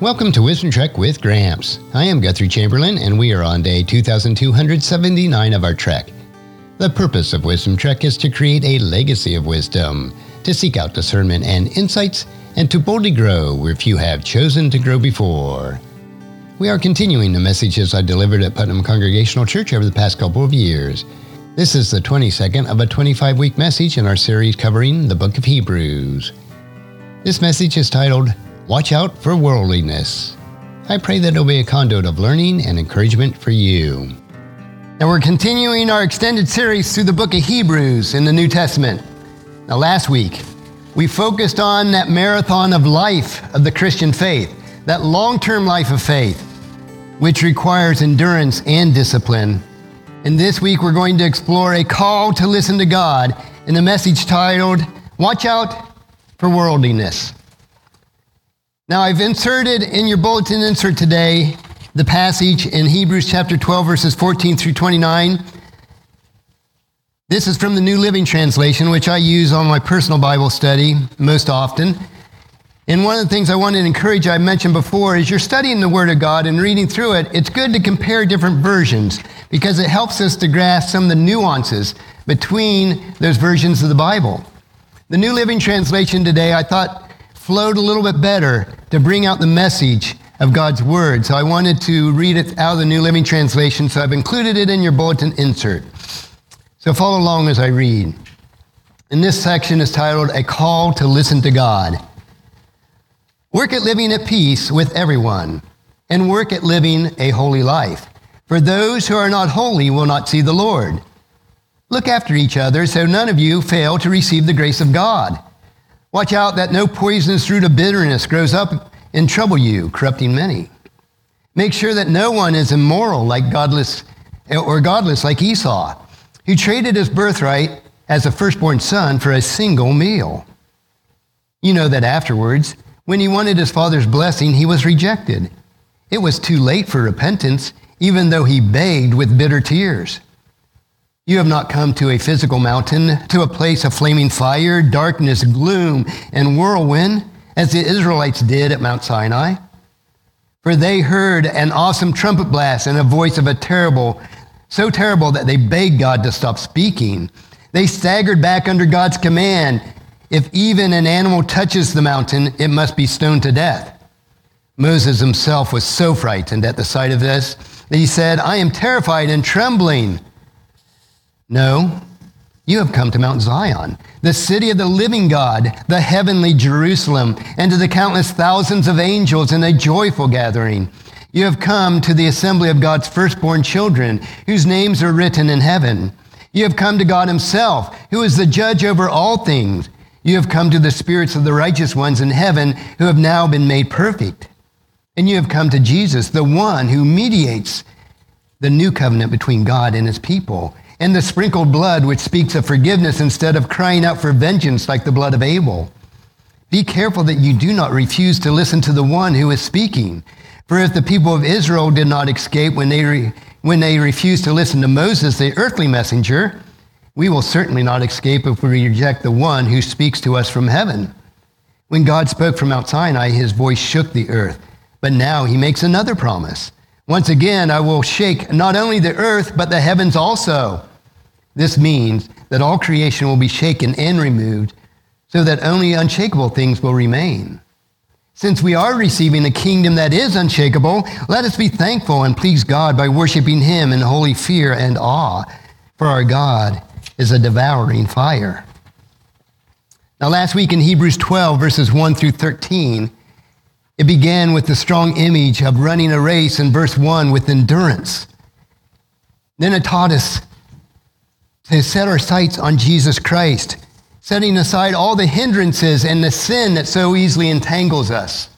Welcome to Wisdom Trek with Gramps. I am Guthrie Chamberlain, and we are on day 2279 of our trek. The purpose of Wisdom Trek is to create a legacy of wisdom, to seek out discernment and insights, and to boldly grow where few have chosen to grow before. We are continuing the messages I delivered at Putnam Congregational Church over the past couple of years. This is the 22nd of a 25 week message in our series covering the book of Hebrews. This message is titled Watch out for worldliness. I pray that it'll be a conduit of learning and encouragement for you. Now, we're continuing our extended series through the book of Hebrews in the New Testament. Now, last week, we focused on that marathon of life of the Christian faith, that long term life of faith, which requires endurance and discipline. And this week, we're going to explore a call to listen to God in the message titled, Watch Out for Worldliness. Now, I've inserted in your bulletin insert today the passage in Hebrews chapter 12, verses 14 through 29. This is from the New Living Translation, which I use on my personal Bible study most often. And one of the things I want to encourage, I mentioned before, is you're studying the Word of God and reading through it. It's good to compare different versions because it helps us to grasp some of the nuances between those versions of the Bible. The New Living Translation today, I thought, flowed a little bit better to bring out the message of God's Word. So I wanted to read it out of the New Living Translation, so I've included it in your bulletin insert. So follow along as I read. And this section is titled A Call to Listen to God. Work at living at peace with everyone, and work at living a holy life. For those who are not holy will not see the Lord. Look after each other so none of you fail to receive the grace of God. Watch out that no poisonous root of bitterness grows up and trouble you, corrupting many. Make sure that no one is immoral like godless or godless like Esau, who traded his birthright as a firstborn son for a single meal. You know that afterwards, when he wanted his father's blessing, he was rejected. It was too late for repentance, even though he begged with bitter tears. You have not come to a physical mountain, to a place of flaming fire, darkness, gloom, and whirlwind, as the Israelites did at Mount Sinai. For they heard an awesome trumpet blast and a voice of a terrible, so terrible that they begged God to stop speaking. They staggered back under God's command. If even an animal touches the mountain, it must be stoned to death. Moses himself was so frightened at the sight of this that he said, I am terrified and trembling. No, you have come to Mount Zion, the city of the living God, the heavenly Jerusalem, and to the countless thousands of angels in a joyful gathering. You have come to the assembly of God's firstborn children, whose names are written in heaven. You have come to God Himself, who is the judge over all things. You have come to the spirits of the righteous ones in heaven, who have now been made perfect. And you have come to Jesus, the one who mediates the new covenant between God and His people and the sprinkled blood which speaks of forgiveness instead of crying out for vengeance like the blood of Abel. Be careful that you do not refuse to listen to the one who is speaking. For if the people of Israel did not escape when they, re- when they refused to listen to Moses, the earthly messenger, we will certainly not escape if we reject the one who speaks to us from heaven. When God spoke from Mount Sinai, his voice shook the earth. But now he makes another promise. Once again, I will shake not only the earth, but the heavens also. This means that all creation will be shaken and removed so that only unshakable things will remain. Since we are receiving a kingdom that is unshakable, let us be thankful and please God by worshiping Him in holy fear and awe, for our God is a devouring fire. Now, last week in Hebrews 12, verses 1 through 13, it began with the strong image of running a race in verse 1 with endurance. Then it taught us to set our sights on Jesus Christ, setting aside all the hindrances and the sin that so easily entangles us.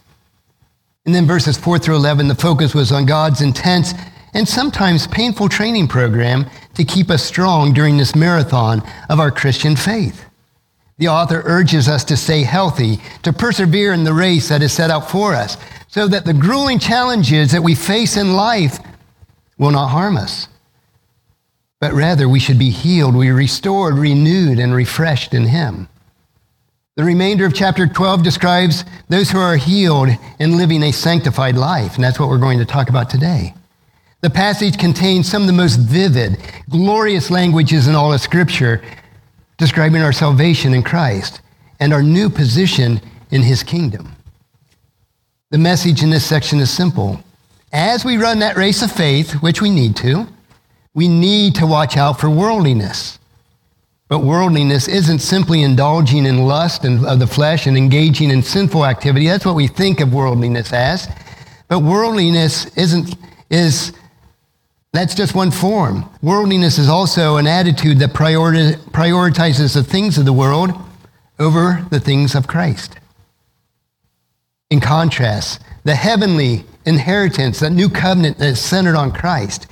And then verses 4 through 11, the focus was on God's intense and sometimes painful training program to keep us strong during this marathon of our Christian faith. The author urges us to stay healthy, to persevere in the race that is set out for us, so that the grueling challenges that we face in life will not harm us but rather we should be healed, we restored, renewed, and refreshed in Him. The remainder of chapter 12 describes those who are healed and living a sanctified life, and that's what we're going to talk about today. The passage contains some of the most vivid, glorious languages in all of Scripture describing our salvation in Christ and our new position in His kingdom. The message in this section is simple. As we run that race of faith, which we need to, we need to watch out for worldliness. But worldliness isn't simply indulging in lust of the flesh and engaging in sinful activity. That's what we think of worldliness as. But worldliness isn't, is, that's just one form. Worldliness is also an attitude that priori- prioritizes the things of the world over the things of Christ. In contrast, the heavenly inheritance, that new covenant that is centered on Christ,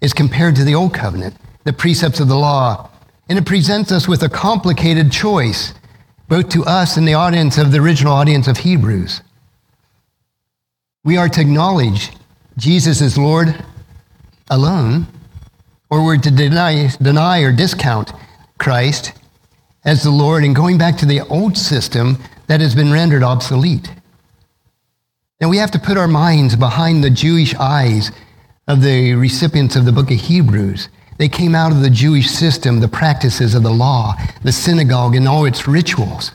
is compared to the old covenant, the precepts of the law, and it presents us with a complicated choice, both to us and the audience of the original audience of Hebrews. We are to acknowledge Jesus is Lord alone, or we're to deny, deny or discount Christ as the Lord and going back to the old system that has been rendered obsolete. And we have to put our minds behind the Jewish eyes of the recipients of the book of Hebrews they came out of the Jewish system, the practices of the law, the synagogue, and all its rituals.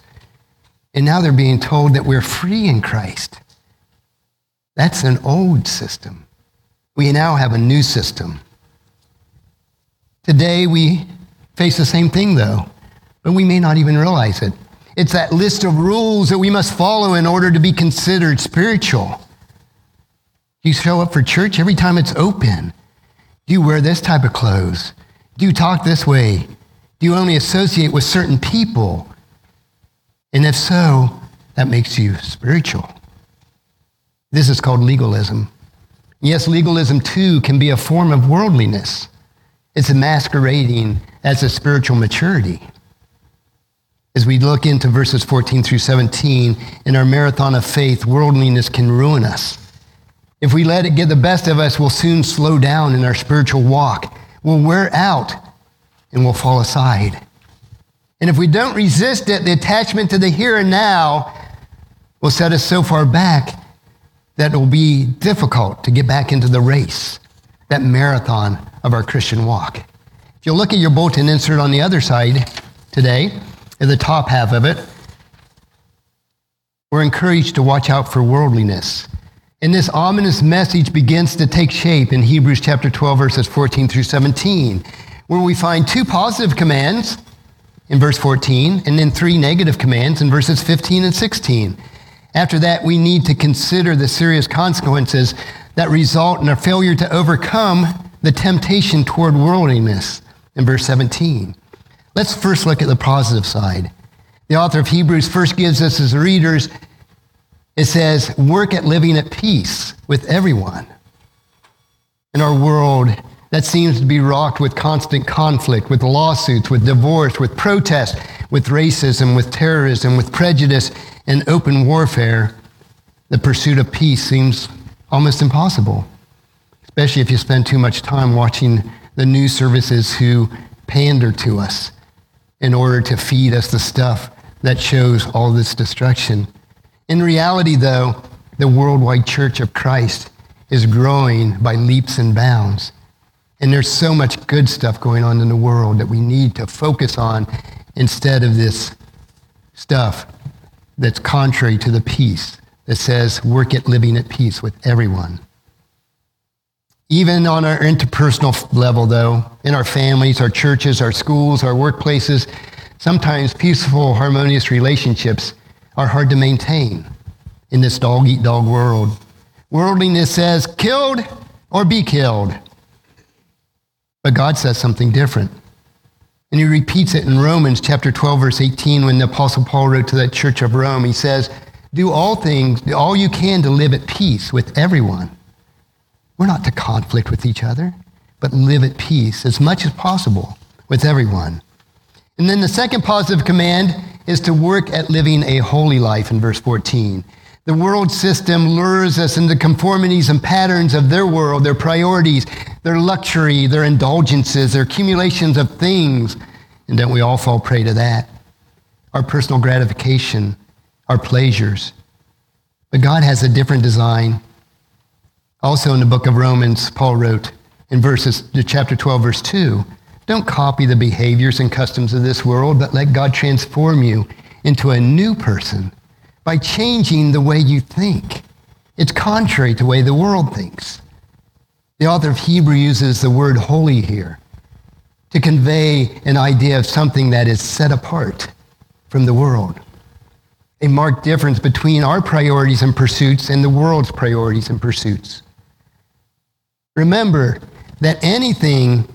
And now they're being told that we're free in Christ. That's an old system. We now have a new system. Today we face the same thing, though, but we may not even realize it. It's that list of rules that we must follow in order to be considered spiritual. You show up for church every time it's open. Do you wear this type of clothes? Do you talk this way? Do you only associate with certain people? And if so, that makes you spiritual. This is called legalism. Yes, legalism too can be a form of worldliness. It's masquerading as a spiritual maturity. As we look into verses 14 through 17, in our marathon of faith, worldliness can ruin us. If we let it get the best of us, we'll soon slow down in our spiritual walk. We'll wear out and we'll fall aside. And if we don't resist it, the attachment to the here and now will set us so far back that it will be difficult to get back into the race, that marathon of our Christian walk. If you look at your bulletin insert on the other side today, at the top half of it, we're encouraged to watch out for worldliness. And this ominous message begins to take shape in Hebrews chapter 12, verses 14 through 17, where we find two positive commands in verse 14 and then three negative commands in verses 15 and 16. After that, we need to consider the serious consequences that result in our failure to overcome the temptation toward worldliness in verse 17. Let's first look at the positive side. The author of Hebrews first gives us as readers it says, work at living at peace with everyone. In our world that seems to be rocked with constant conflict, with lawsuits, with divorce, with protest, with racism, with terrorism, with prejudice, and open warfare, the pursuit of peace seems almost impossible, especially if you spend too much time watching the news services who pander to us in order to feed us the stuff that shows all this destruction. In reality, though, the worldwide church of Christ is growing by leaps and bounds. And there's so much good stuff going on in the world that we need to focus on instead of this stuff that's contrary to the peace that says work at living at peace with everyone. Even on our interpersonal level, though, in our families, our churches, our schools, our workplaces, sometimes peaceful, harmonious relationships are hard to maintain in this dog eat dog world. Worldliness says, killed or be killed. But God says something different. And he repeats it in Romans chapter 12, verse 18, when the Apostle Paul wrote to that church of Rome. He says, Do all things, do all you can to live at peace with everyone. We're not to conflict with each other, but live at peace as much as possible with everyone. And then the second positive command is to work at living a holy life in verse 14. The world system lures us into conformities and patterns of their world, their priorities, their luxury, their indulgences, their accumulations of things. And don't we all fall prey to that? our personal gratification, our pleasures. But God has a different design. Also in the book of Romans, Paul wrote in verses chapter 12 verse 2, don't copy the behaviors and customs of this world, but let God transform you into a new person by changing the way you think. It's contrary to the way the world thinks. The author of Hebrew uses the word holy here to convey an idea of something that is set apart from the world. A marked difference between our priorities and pursuits and the world's priorities and pursuits. Remember that anything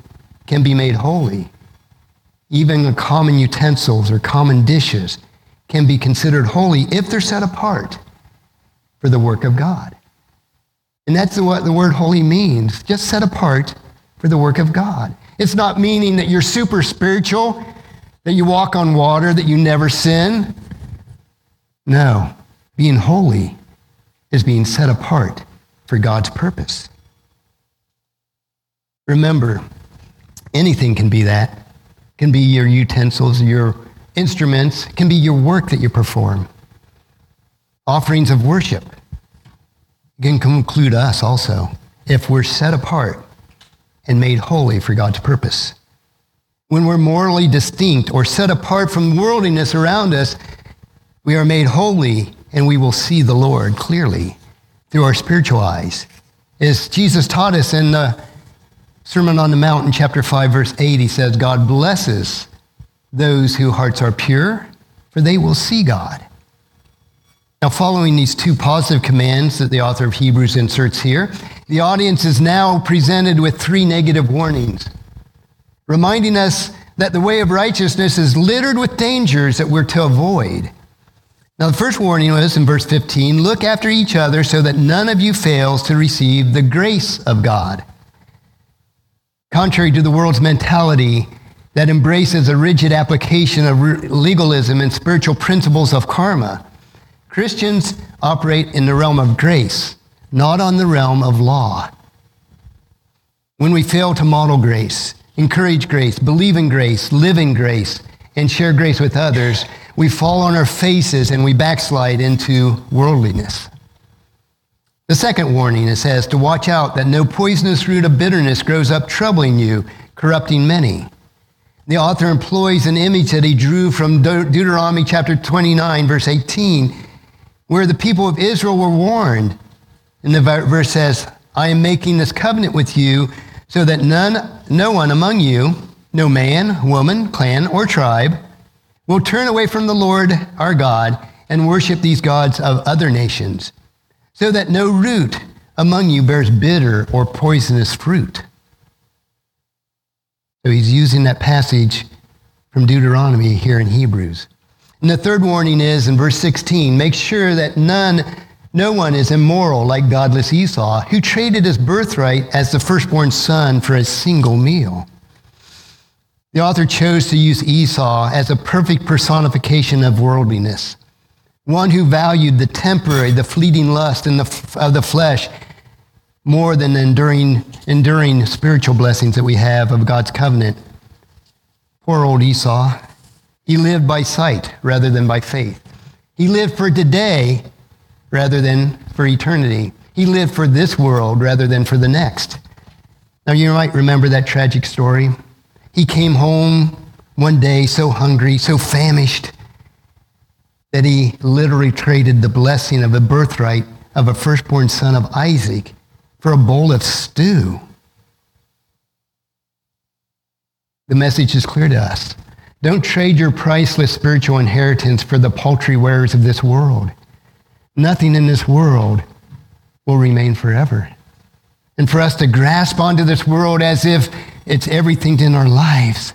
can be made holy. Even common utensils or common dishes can be considered holy if they're set apart for the work of God. And that's what the word holy means, just set apart for the work of God. It's not meaning that you're super spiritual, that you walk on water, that you never sin. No, being holy is being set apart for God's purpose. Remember, anything can be that. Can be your utensils, your instruments, can be your work that you perform. Offerings of worship can include us also if we're set apart and made holy for God's purpose. When we're morally distinct or set apart from worldliness around us, we are made holy and we will see the Lord clearly through our spiritual eyes. As Jesus taught us in the Sermon on the Mount in chapter 5, verse 8, he says, God blesses those whose hearts are pure, for they will see God. Now, following these two positive commands that the author of Hebrews inserts here, the audience is now presented with three negative warnings, reminding us that the way of righteousness is littered with dangers that we're to avoid. Now, the first warning was in verse 15 look after each other so that none of you fails to receive the grace of God. Contrary to the world's mentality that embraces a rigid application of legalism and spiritual principles of karma, Christians operate in the realm of grace, not on the realm of law. When we fail to model grace, encourage grace, believe in grace, live in grace, and share grace with others, we fall on our faces and we backslide into worldliness. The second warning, it says to watch out that no poisonous root of bitterness grows up troubling you, corrupting many. The author employs an image that he drew from Deuteronomy chapter 29, verse 18, where the people of Israel were warned. And the verse says, I am making this covenant with you so that none, no one among you, no man, woman, clan, or tribe, will turn away from the Lord our God and worship these gods of other nations, so that no root among you bears bitter or poisonous fruit. So he's using that passage from Deuteronomy here in Hebrews. And the third warning is in verse 16 make sure that none, no one is immoral like godless Esau, who traded his birthright as the firstborn son for a single meal. The author chose to use Esau as a perfect personification of worldliness, one who valued the temporary, the fleeting lust the, of the flesh more than enduring, enduring spiritual blessings that we have of God's covenant. Poor old Esau. He lived by sight rather than by faith. He lived for today rather than for eternity. He lived for this world rather than for the next. Now, you might remember that tragic story. He came home one day so hungry, so famished, that he literally traded the blessing of a birthright of a firstborn son of Isaac for a bowl of stew. The message is clear to us. Don't trade your priceless spiritual inheritance for the paltry wares of this world. Nothing in this world will remain forever. And for us to grasp onto this world as if it's everything in our lives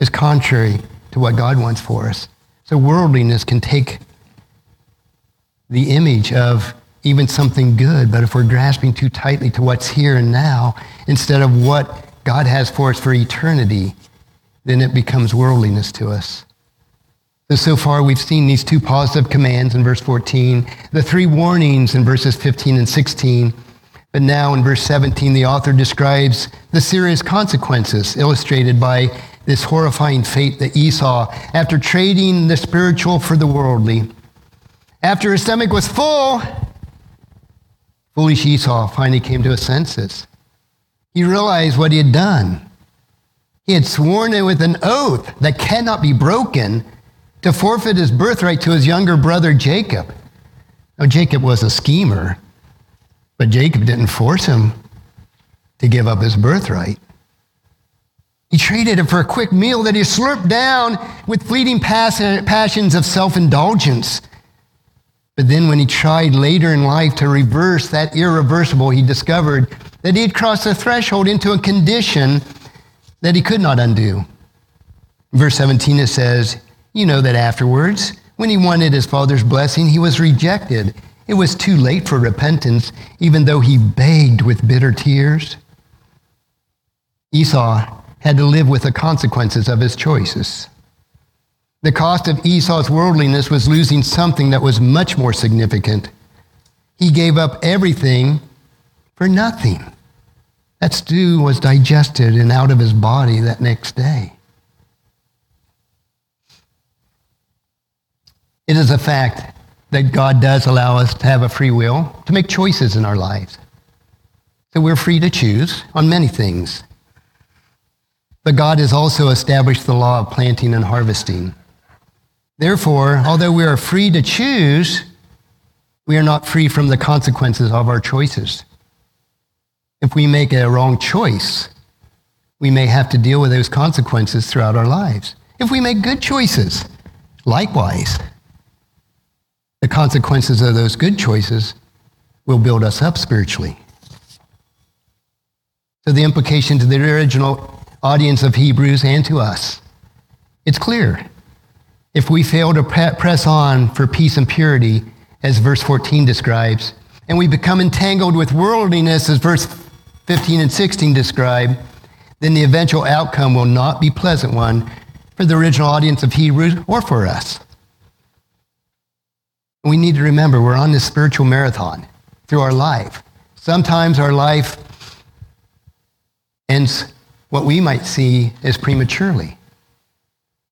is contrary to what God wants for us. So worldliness can take the image of even something good, but if we're grasping too tightly to what's here and now instead of what God has for us for eternity, then it becomes worldliness to us. So, so far, we've seen these two positive commands in verse 14, the three warnings in verses 15 and 16. But now in verse 17, the author describes the serious consequences illustrated by this horrifying fate that Esau, after trading the spiritual for the worldly, after his stomach was full, foolish Esau finally came to his senses. He realized what he had done. He had sworn it with an oath that cannot be broken to forfeit his birthright to his younger brother Jacob. Now, Jacob was a schemer, but Jacob didn't force him to give up his birthright. He traded it for a quick meal that he slurped down with fleeting passions of self indulgence. But then, when he tried later in life to reverse that irreversible, he discovered that he had crossed a threshold into a condition that he could not undo. Verse 17 it says, You know that afterwards, when he wanted his father's blessing, he was rejected. It was too late for repentance, even though he begged with bitter tears. Esau had to live with the consequences of his choices. The cost of Esau's worldliness was losing something that was much more significant. He gave up everything for nothing. That stew was digested and out of his body that next day. It is a fact that God does allow us to have a free will to make choices in our lives. So we're free to choose on many things. But God has also established the law of planting and harvesting. Therefore, although we are free to choose, we are not free from the consequences of our choices. If we make a wrong choice, we may have to deal with those consequences throughout our lives. If we make good choices, likewise, the consequences of those good choices will build us up spiritually. So, the implication to the original audience of Hebrews and to us. It's clear. If we fail to press on for peace and purity, as verse 14 describes, and we become entangled with worldliness, as verse 15 and 16 describe, then the eventual outcome will not be pleasant one for the original audience of Hebrews or for us. We need to remember we're on this spiritual marathon through our life. Sometimes our life ends what we might see as prematurely.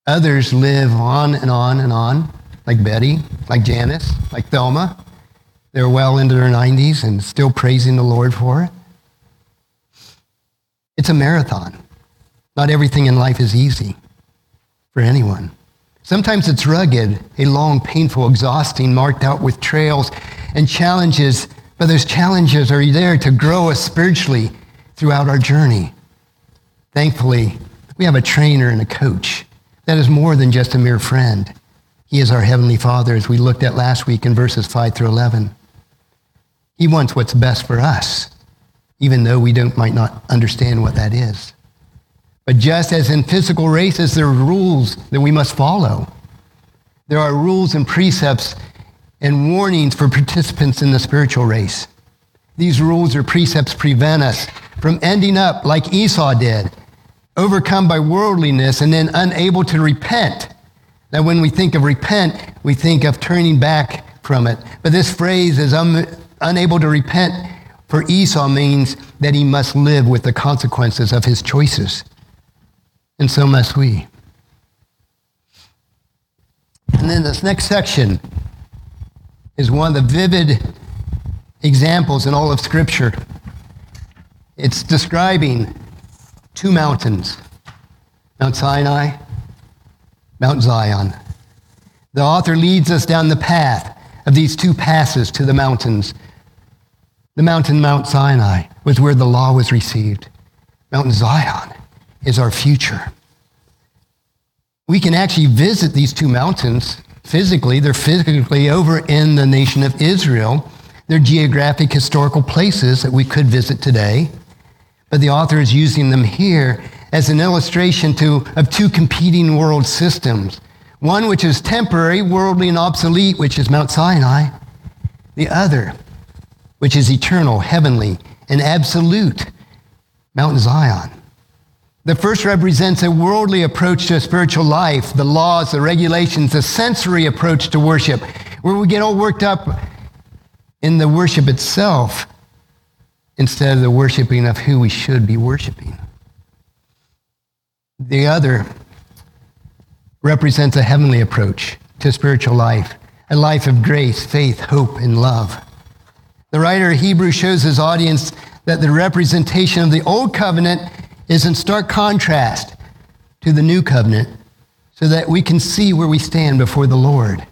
Others live on and on and on, like Betty, like Janice, like Thelma. They're well into their 90s and still praising the Lord for it. It's a marathon. Not everything in life is easy for anyone. Sometimes it's rugged, a long, painful, exhausting, marked out with trails and challenges, but those challenges are there to grow us spiritually throughout our journey. Thankfully, we have a trainer and a coach that is more than just a mere friend. He is our Heavenly Father, as we looked at last week in verses 5 through 11. He wants what's best for us, even though we don't, might not understand what that is. But just as in physical races, there are rules that we must follow. There are rules and precepts and warnings for participants in the spiritual race. These rules or precepts prevent us from ending up like Esau did, overcome by worldliness, and then unable to repent. Now, when we think of repent, we think of turning back from it. But this phrase is un- unable to repent for Esau means that he must live with the consequences of his choices. And so must we. And then this next section is one of the vivid examples in all of Scripture. It's describing two mountains Mount Sinai, Mount Zion. The author leads us down the path of these two passes to the mountains. The mountain Mount Sinai was where the law was received. Mount Zion is our future. We can actually visit these two mountains physically. They're physically over in the nation of Israel. They're geographic historical places that we could visit today but the author is using them here as an illustration to, of two competing world systems. One which is temporary, worldly, and obsolete, which is Mount Sinai. The other, which is eternal, heavenly, and absolute, Mount Zion. The first represents a worldly approach to spiritual life, the laws, the regulations, the sensory approach to worship, where we get all worked up in the worship itself instead of the worshiping of who we should be worshiping. The other represents a heavenly approach to spiritual life, a life of grace, faith, hope, and love. The writer of Hebrews shows his audience that the representation of the old covenant is in stark contrast to the new covenant so that we can see where we stand before the Lord.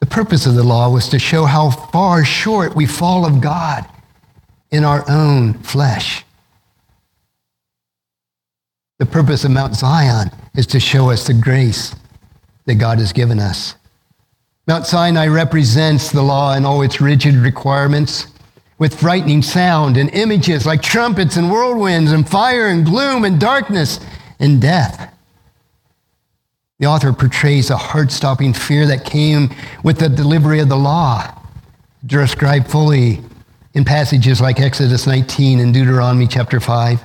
The purpose of the law was to show how far short we fall of God in our own flesh. The purpose of Mount Zion is to show us the grace that God has given us. Mount Sinai represents the law and all its rigid requirements with frightening sound and images like trumpets and whirlwinds and fire and gloom and darkness and death. The author portrays a heart stopping fear that came with the delivery of the law, described fully in passages like Exodus 19 and Deuteronomy chapter 5.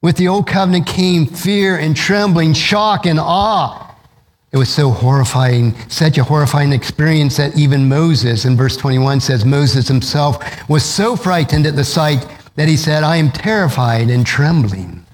With the old covenant came fear and trembling, shock and awe. It was so horrifying, such a horrifying experience that even Moses, in verse 21, says Moses himself was so frightened at the sight that he said, I am terrified and trembling.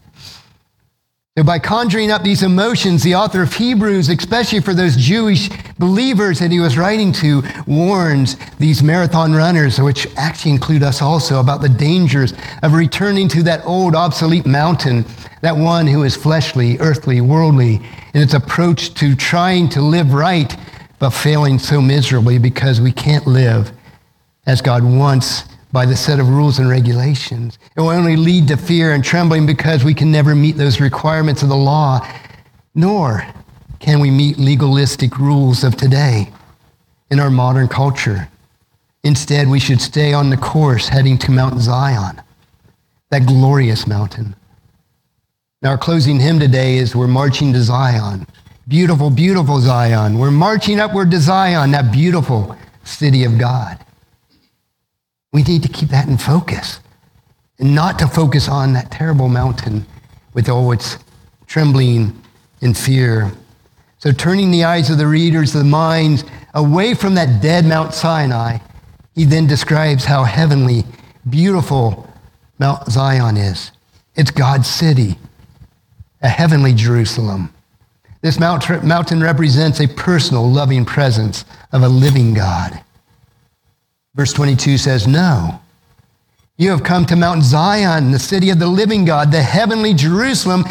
So, by conjuring up these emotions, the author of Hebrews, especially for those Jewish believers that he was writing to, warns these marathon runners, which actually include us also, about the dangers of returning to that old obsolete mountain, that one who is fleshly, earthly, worldly, in its approach to trying to live right, but failing so miserably because we can't live as God wants by the set of rules and regulations. It will only lead to fear and trembling because we can never meet those requirements of the law, nor can we meet legalistic rules of today in our modern culture. Instead, we should stay on the course heading to Mount Zion, that glorious mountain. Now, our closing hymn today is We're Marching to Zion. Beautiful, beautiful Zion. We're marching upward to Zion, that beautiful city of God. We need to keep that in focus and not to focus on that terrible mountain with all its trembling and fear. So, turning the eyes of the readers, the minds away from that dead Mount Sinai, he then describes how heavenly, beautiful Mount Zion is. It's God's city, a heavenly Jerusalem. This mountain represents a personal, loving presence of a living God. Verse 22 says, No. You have come to Mount Zion, the city of the living God, the heavenly Jerusalem,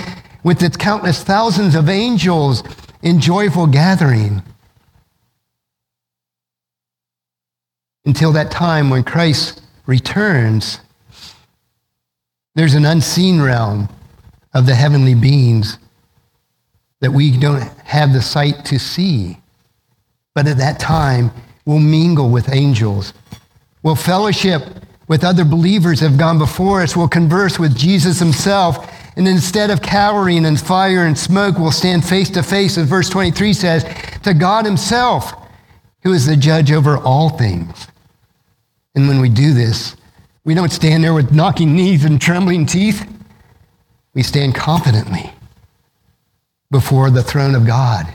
with its countless thousands of angels in joyful gathering. Until that time when Christ returns, there's an unseen realm of the heavenly beings that we don't have the sight to see. But at that time, we'll mingle with angels We'll fellowship with other believers have gone before us. We'll converse with Jesus himself. And instead of cowering in fire and smoke, we'll stand face to face, as verse 23 says, to God himself, who is the judge over all things. And when we do this, we don't stand there with knocking knees and trembling teeth. We stand confidently before the throne of God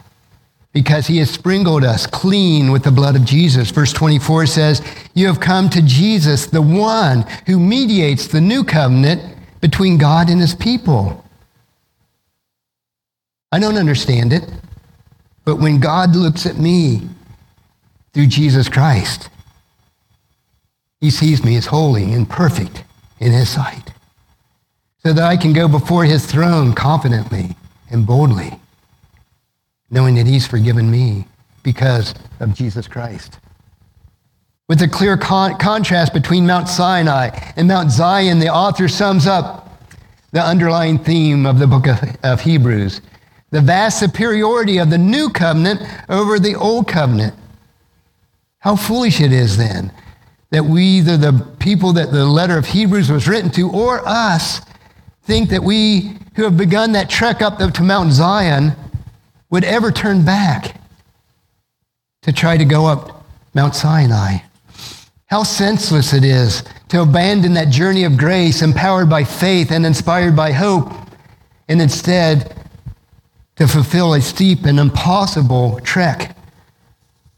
because he has sprinkled us clean with the blood of Jesus. Verse 24 says, You have come to Jesus, the one who mediates the new covenant between God and his people. I don't understand it, but when God looks at me through Jesus Christ, he sees me as holy and perfect in his sight, so that I can go before his throne confidently and boldly knowing that he's forgiven me because of Jesus Christ. With a clear con- contrast between Mount Sinai and Mount Zion, the author sums up the underlying theme of the book of, of Hebrews the vast superiority of the new covenant over the old covenant. How foolish it is then that we, either the people that the letter of Hebrews was written to or us, think that we who have begun that trek up to Mount Zion would ever turn back to try to go up Mount Sinai. How senseless it is to abandon that journey of grace empowered by faith and inspired by hope, and instead to fulfill a steep and impossible trek,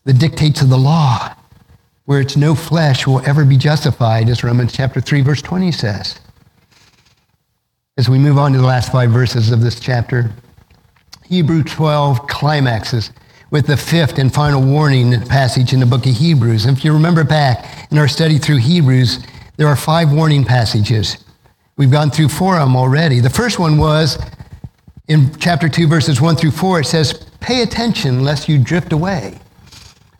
the dictates of the law, where it's no flesh will ever be justified, as Romans chapter 3, verse 20 says. as we move on to the last five verses of this chapter. Hebrew 12 climaxes with the fifth and final warning passage in the book of Hebrews. And if you remember back in our study through Hebrews, there are five warning passages. We've gone through four of them already. The first one was in chapter 2, verses 1 through 4, it says, Pay attention lest you drift away.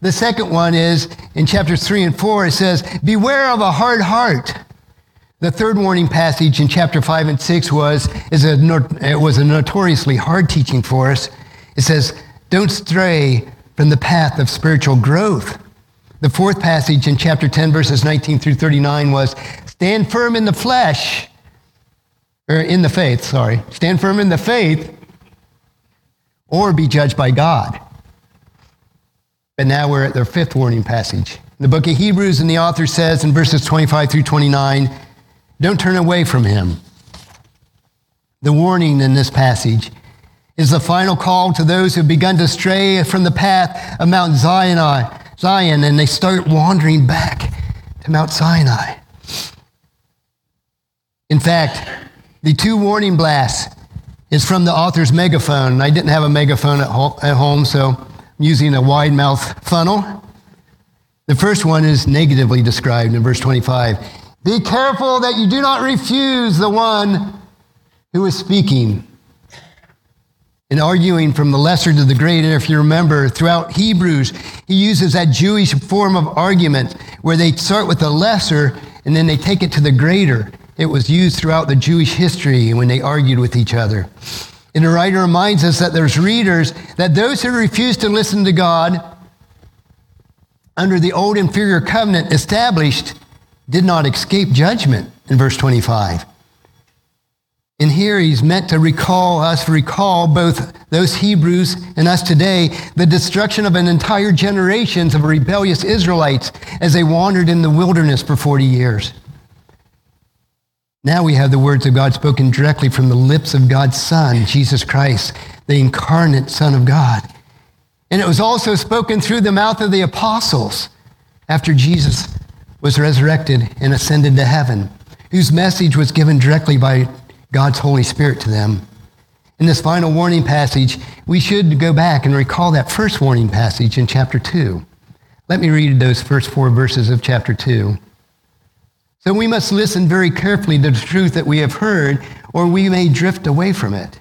The second one is in chapters 3 and 4, it says, Beware of a hard heart. The third warning passage in chapter 5 and 6 was, is a, it was a notoriously hard teaching for us. It says, Don't stray from the path of spiritual growth. The fourth passage in chapter 10, verses 19 through 39 was, Stand firm in the flesh, or in the faith, sorry. Stand firm in the faith, or be judged by God. But now we're at the fifth warning passage. The book of Hebrews, and the author says in verses 25 through 29, don't turn away from him. The warning in this passage is the final call to those who have begun to stray from the path of Mount Zion, Zion and they start wandering back to Mount Sinai. In fact, the two warning blasts is from the author's megaphone. I didn't have a megaphone at home, so I'm using a wide mouth funnel. The first one is negatively described in verse 25. Be careful that you do not refuse the one who is speaking. In arguing from the lesser to the greater, if you remember, throughout Hebrews, he uses that Jewish form of argument where they start with the lesser and then they take it to the greater. It was used throughout the Jewish history when they argued with each other. And the writer reminds us that there's readers that those who refuse to listen to God under the old inferior covenant established did not escape judgment in verse 25. And here he's meant to recall us, recall both those Hebrews and us today, the destruction of an entire generations of rebellious Israelites as they wandered in the wilderness for 40 years. Now we have the words of God spoken directly from the lips of God's Son, Jesus Christ, the incarnate Son of God. And it was also spoken through the mouth of the apostles after Jesus was resurrected and ascended to heaven, whose message was given directly by God's Holy Spirit to them. In this final warning passage, we should go back and recall that first warning passage in chapter 2. Let me read those first four verses of chapter 2. So we must listen very carefully to the truth that we have heard, or we may drift away from it.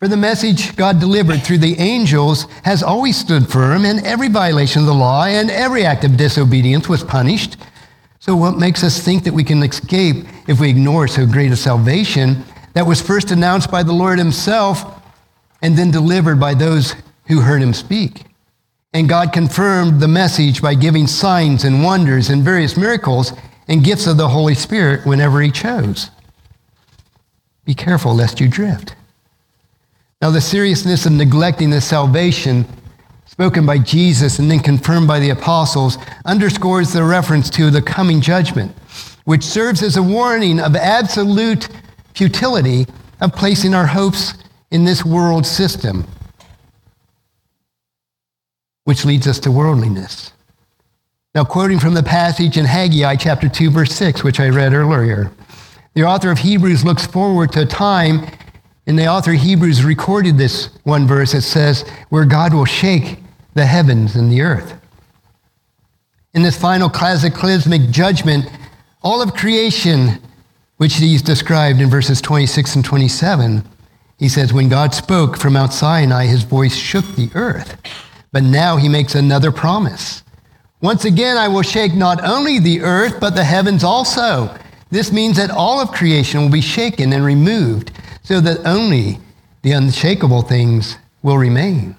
For the message God delivered through the angels has always stood firm, and every violation of the law and every act of disobedience was punished. So, what makes us think that we can escape if we ignore so great a salvation that was first announced by the Lord Himself and then delivered by those who heard Him speak? And God confirmed the message by giving signs and wonders and various miracles and gifts of the Holy Spirit whenever he chose. Be careful lest you drift. Now, the seriousness of neglecting the salvation spoken by Jesus and then confirmed by the apostles underscores the reference to the coming judgment, which serves as a warning of absolute futility of placing our hopes in this world system, which leads us to worldliness. Now, quoting from the passage in Haggai chapter 2, verse 6, which I read earlier, the author of Hebrews looks forward to a time, and the author of Hebrews recorded this one verse that says, where God will shake the heavens and the earth. In this final cataclysmic judgment, all of creation, which he's described in verses 26 and 27, he says, When God spoke from Mount Sinai, his voice shook the earth. But now he makes another promise. Once again, I will shake not only the earth, but the heavens also. This means that all of creation will be shaken and removed, so that only the unshakable things will remain.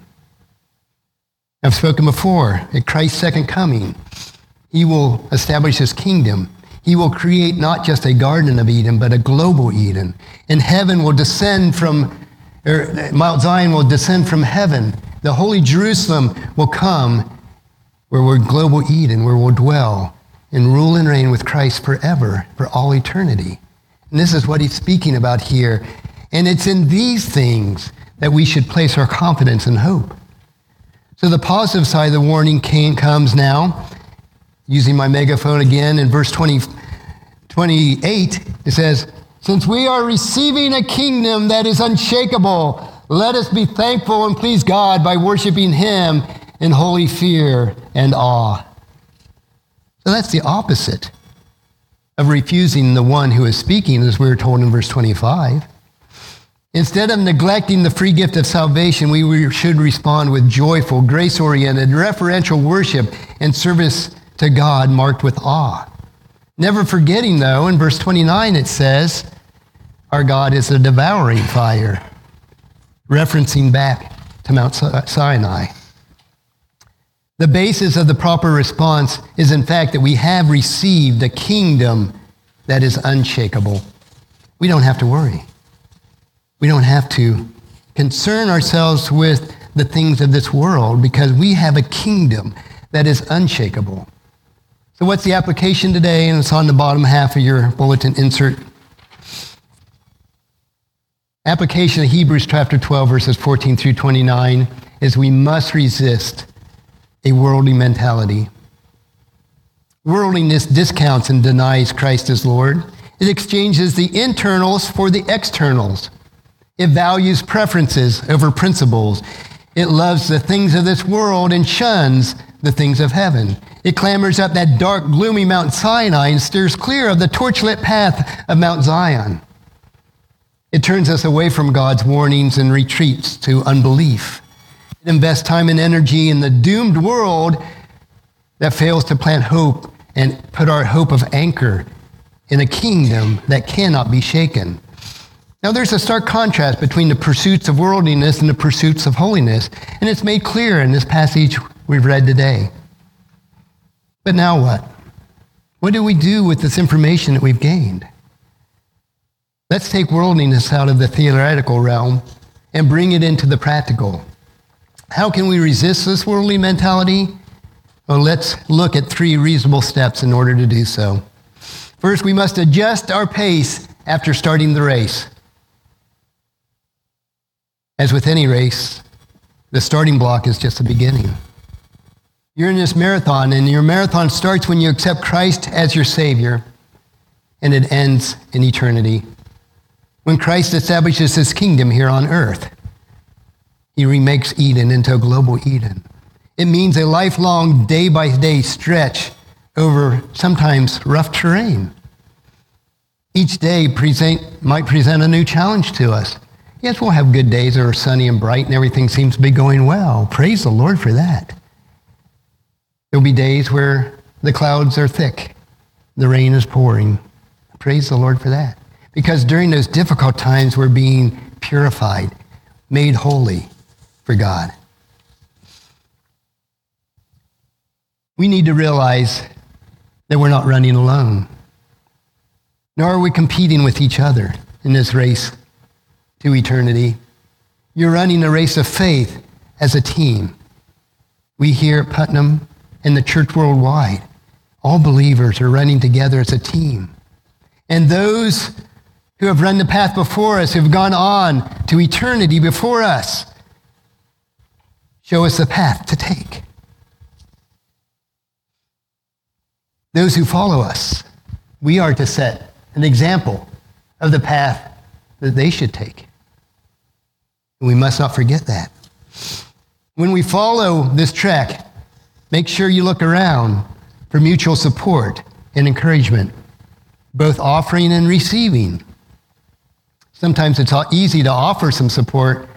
I've spoken before at Christ's second coming, he will establish his kingdom. He will create not just a Garden of Eden, but a global Eden. And heaven will descend from, or Mount Zion will descend from heaven. The holy Jerusalem will come where we're global Eden, where we'll dwell and rule and reign with Christ forever, for all eternity. And this is what he's speaking about here. And it's in these things that we should place our confidence and hope. So the positive side of the warning came, comes now, using my megaphone again in verse 20, 28, it says, Since we are receiving a kingdom that is unshakable, let us be thankful and please God by worshiping Him in holy fear and awe. So that's the opposite of refusing the one who is speaking, as we were told in verse 25. Instead of neglecting the free gift of salvation, we should respond with joyful, grace oriented, referential worship and service to God marked with awe. Never forgetting, though, in verse 29 it says, Our God is a devouring fire, referencing back to Mount Sinai. The basis of the proper response is, in fact, that we have received a kingdom that is unshakable. We don't have to worry. We don't have to concern ourselves with the things of this world because we have a kingdom that is unshakable. So, what's the application today? And it's on the bottom half of your bulletin insert. Application of Hebrews chapter 12, verses 14 through 29 is we must resist a worldly mentality. Worldliness discounts and denies Christ as Lord. It exchanges the internals for the externals. It values preferences over principles. It loves the things of this world and shuns the things of heaven. It clambers up that dark, gloomy Mount Sinai and steers clear of the torchlit path of Mount Zion. It turns us away from God's warnings and retreats to unbelief. It invests time and energy in the doomed world that fails to plant hope and put our hope of anchor in a kingdom that cannot be shaken. Now, there's a stark contrast between the pursuits of worldliness and the pursuits of holiness, and it's made clear in this passage we've read today. But now what? What do we do with this information that we've gained? Let's take worldliness out of the theoretical realm and bring it into the practical. How can we resist this worldly mentality? Well, let's look at three reasonable steps in order to do so. First, we must adjust our pace after starting the race. As with any race, the starting block is just the beginning. You're in this marathon, and your marathon starts when you accept Christ as your Savior, and it ends in eternity. When Christ establishes his kingdom here on earth, he remakes Eden into a global Eden. It means a lifelong, day by day stretch over sometimes rough terrain. Each day present, might present a new challenge to us. Yes, we'll have good days that are sunny and bright and everything seems to be going well. Praise the Lord for that. There'll be days where the clouds are thick, the rain is pouring. Praise the Lord for that. Because during those difficult times, we're being purified, made holy for God. We need to realize that we're not running alone, nor are we competing with each other in this race to eternity. You're running a race of faith as a team. We here at Putnam and the church worldwide, all believers are running together as a team. And those who have run the path before us, who've gone on to eternity before us, show us the path to take. Those who follow us, we are to set an example of the path that they should take. And we must not forget that. When we follow this trek, make sure you look around for mutual support and encouragement, both offering and receiving. Sometimes it's easy to offer some support.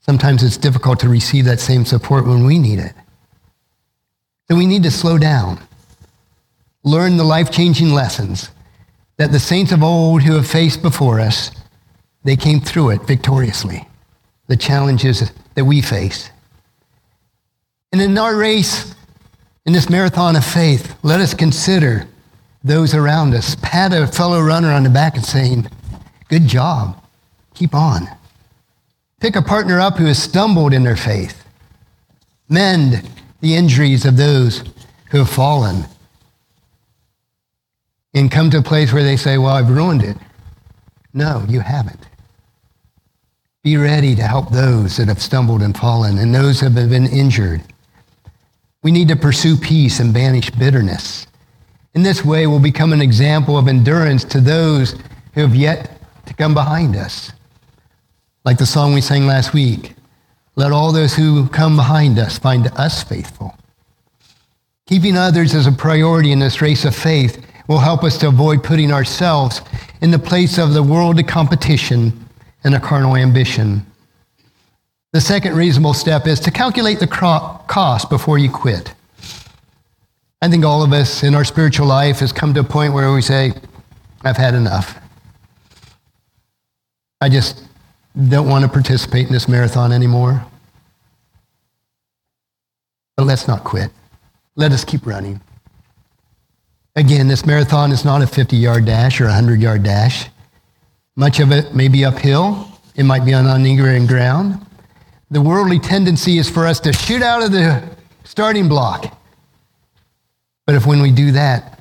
Sometimes it's difficult to receive that same support when we need it. So we need to slow down, learn the life changing lessons that the saints of old who have faced before us, they came through it victoriously the challenges that we face. And in our race, in this marathon of faith, let us consider those around us. Pat a fellow runner on the back and saying, Good job. Keep on. Pick a partner up who has stumbled in their faith. Mend the injuries of those who have fallen. And come to a place where they say, Well, I've ruined it. No, you haven't. Be ready to help those that have stumbled and fallen and those that have been injured. We need to pursue peace and banish bitterness. In this way, we'll become an example of endurance to those who have yet to come behind us. Like the song we sang last week, let all those who come behind us find us faithful. Keeping others as a priority in this race of faith will help us to avoid putting ourselves in the place of the worldly competition and a carnal ambition. The second reasonable step is to calculate the cost before you quit. I think all of us in our spiritual life has come to a point where we say, I've had enough. I just don't want to participate in this marathon anymore. But let's not quit. Let us keep running. Again, this marathon is not a 50 yard dash or a 100 yard dash. Much of it may be uphill, it might be on uneven ground. The worldly tendency is for us to shoot out of the starting block. But if when we do that,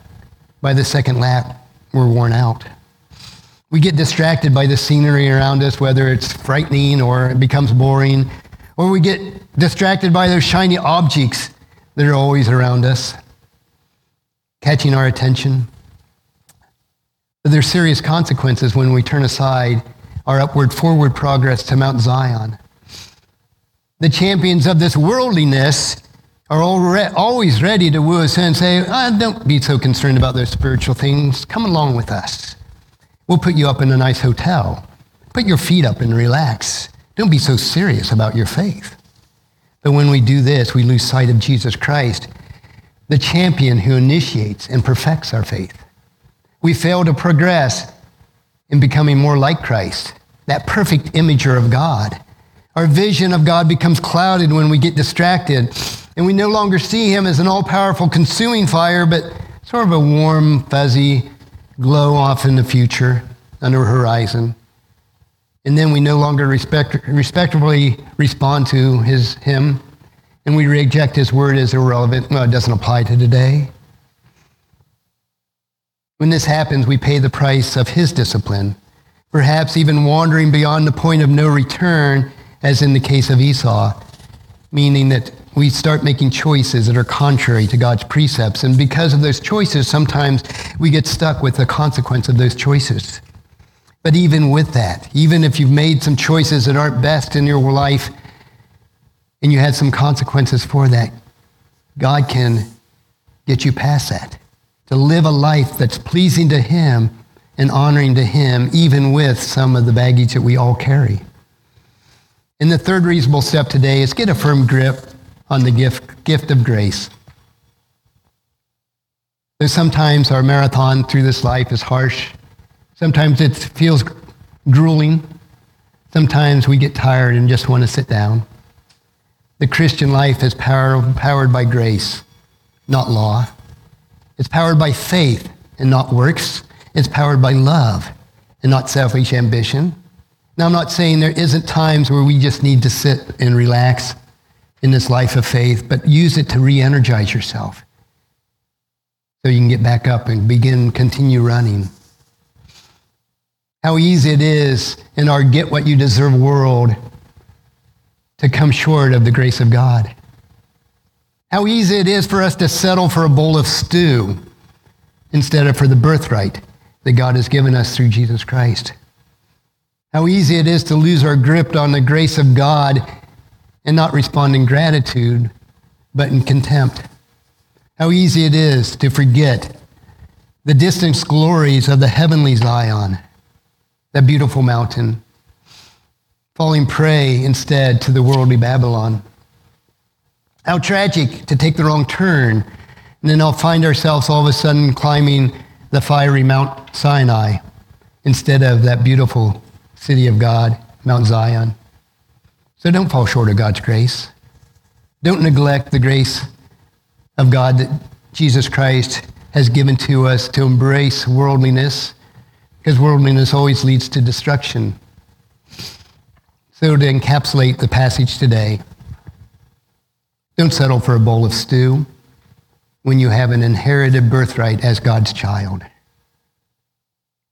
by the second lap, we're worn out. We get distracted by the scenery around us, whether it's frightening or it becomes boring, or we get distracted by those shiny objects that are always around us, catching our attention. But there's serious consequences when we turn aside our upward, forward progress to Mount Zion. The champions of this worldliness are always ready to woo us and say, oh, Don't be so concerned about those spiritual things. Come along with us. We'll put you up in a nice hotel. Put your feet up and relax. Don't be so serious about your faith. But when we do this, we lose sight of Jesus Christ, the champion who initiates and perfects our faith. We fail to progress in becoming more like Christ, that perfect imager of God. Our vision of God becomes clouded when we get distracted, and we no longer see him as an all powerful consuming fire, but sort of a warm, fuzzy glow off in the future under a horizon and then we no longer respect, respectfully respond to his, him, and we reject his word as irrelevant. Well, it doesn't apply to today. When this happens, we pay the price of his discipline, perhaps even wandering beyond the point of no return, as in the case of Esau, meaning that we start making choices that are contrary to God's precepts. And because of those choices, sometimes we get stuck with the consequence of those choices. But even with that, even if you've made some choices that aren't best in your life and you had some consequences for that, God can get you past that. To live a life that's pleasing to Him and honoring to Him, even with some of the baggage that we all carry. And the third reasonable step today is get a firm grip on the gift, gift of grace. So sometimes our marathon through this life is harsh Sometimes it feels grueling. Sometimes we get tired and just want to sit down. The Christian life is power, powered by grace, not law. It's powered by faith and not works. It's powered by love and not selfish ambition. Now, I'm not saying there isn't times where we just need to sit and relax in this life of faith, but use it to re-energize yourself so you can get back up and begin, continue running. How easy it is in our get what you deserve world to come short of the grace of God. How easy it is for us to settle for a bowl of stew instead of for the birthright that God has given us through Jesus Christ. How easy it is to lose our grip on the grace of God and not respond in gratitude, but in contempt. How easy it is to forget the distant glories of the heavenly Zion that beautiful mountain, falling prey instead to the worldly Babylon. How tragic to take the wrong turn and then I'll find ourselves all of a sudden climbing the fiery Mount Sinai instead of that beautiful city of God, Mount Zion. So don't fall short of God's grace. Don't neglect the grace of God that Jesus Christ has given to us to embrace worldliness because worldliness always leads to destruction. So, to encapsulate the passage today, don't settle for a bowl of stew when you have an inherited birthright as God's child.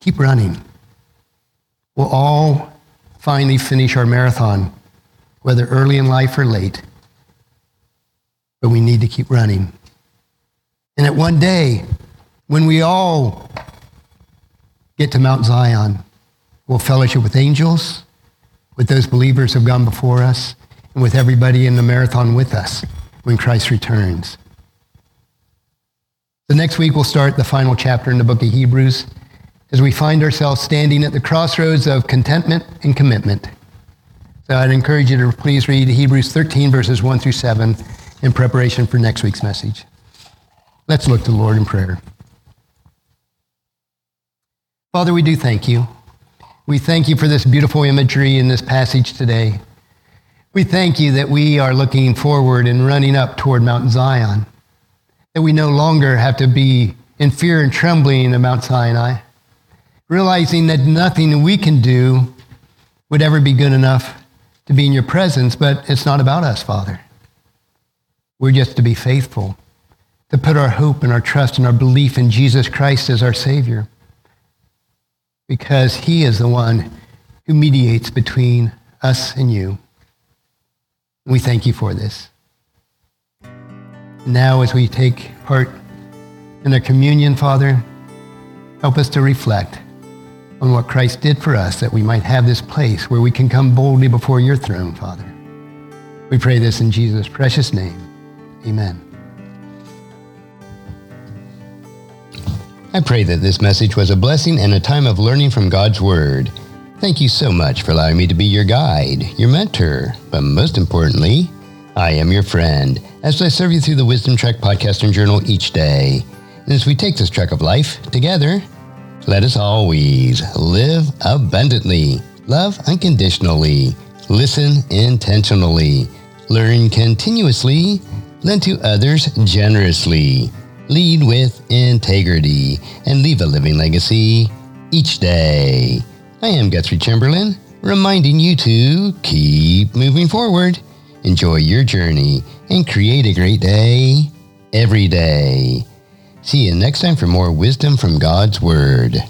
Keep running. We'll all finally finish our marathon, whether early in life or late. But we need to keep running. And at one day, when we all get to Mount Zion. We'll fellowship with angels, with those believers who have gone before us, and with everybody in the marathon with us when Christ returns. The next week, we'll start the final chapter in the book of Hebrews as we find ourselves standing at the crossroads of contentment and commitment. So I'd encourage you to please read Hebrews 13, verses 1 through 7 in preparation for next week's message. Let's look to the Lord in prayer. Father, we do thank you. We thank you for this beautiful imagery in this passage today. We thank you that we are looking forward and running up toward Mount Zion, that we no longer have to be in fear and trembling at Mount Sinai, realizing that nothing we can do would ever be good enough to be in your presence, but it's not about us, Father. We're just to be faithful, to put our hope and our trust and our belief in Jesus Christ as our Savior, because He is the one who mediates between us and you. We thank you for this. Now, as we take part in our communion, Father, help us to reflect on what Christ did for us, that we might have this place where we can come boldly before your throne, Father. We pray this in Jesus' precious name. Amen. I pray that this message was a blessing and a time of learning from God's Word. Thank you so much for allowing me to be your guide, your mentor, but most importantly, I am your friend as I serve you through the Wisdom Trek podcast and journal each day. And as we take this trek of life together, let us always live abundantly, love unconditionally, listen intentionally, learn continuously, lend to others generously, lead with integrity, and leave a living legacy each day. I am Guthrie Chamberlain, reminding you to keep moving forward, enjoy your journey, and create a great day every day. See you next time for more wisdom from God's Word.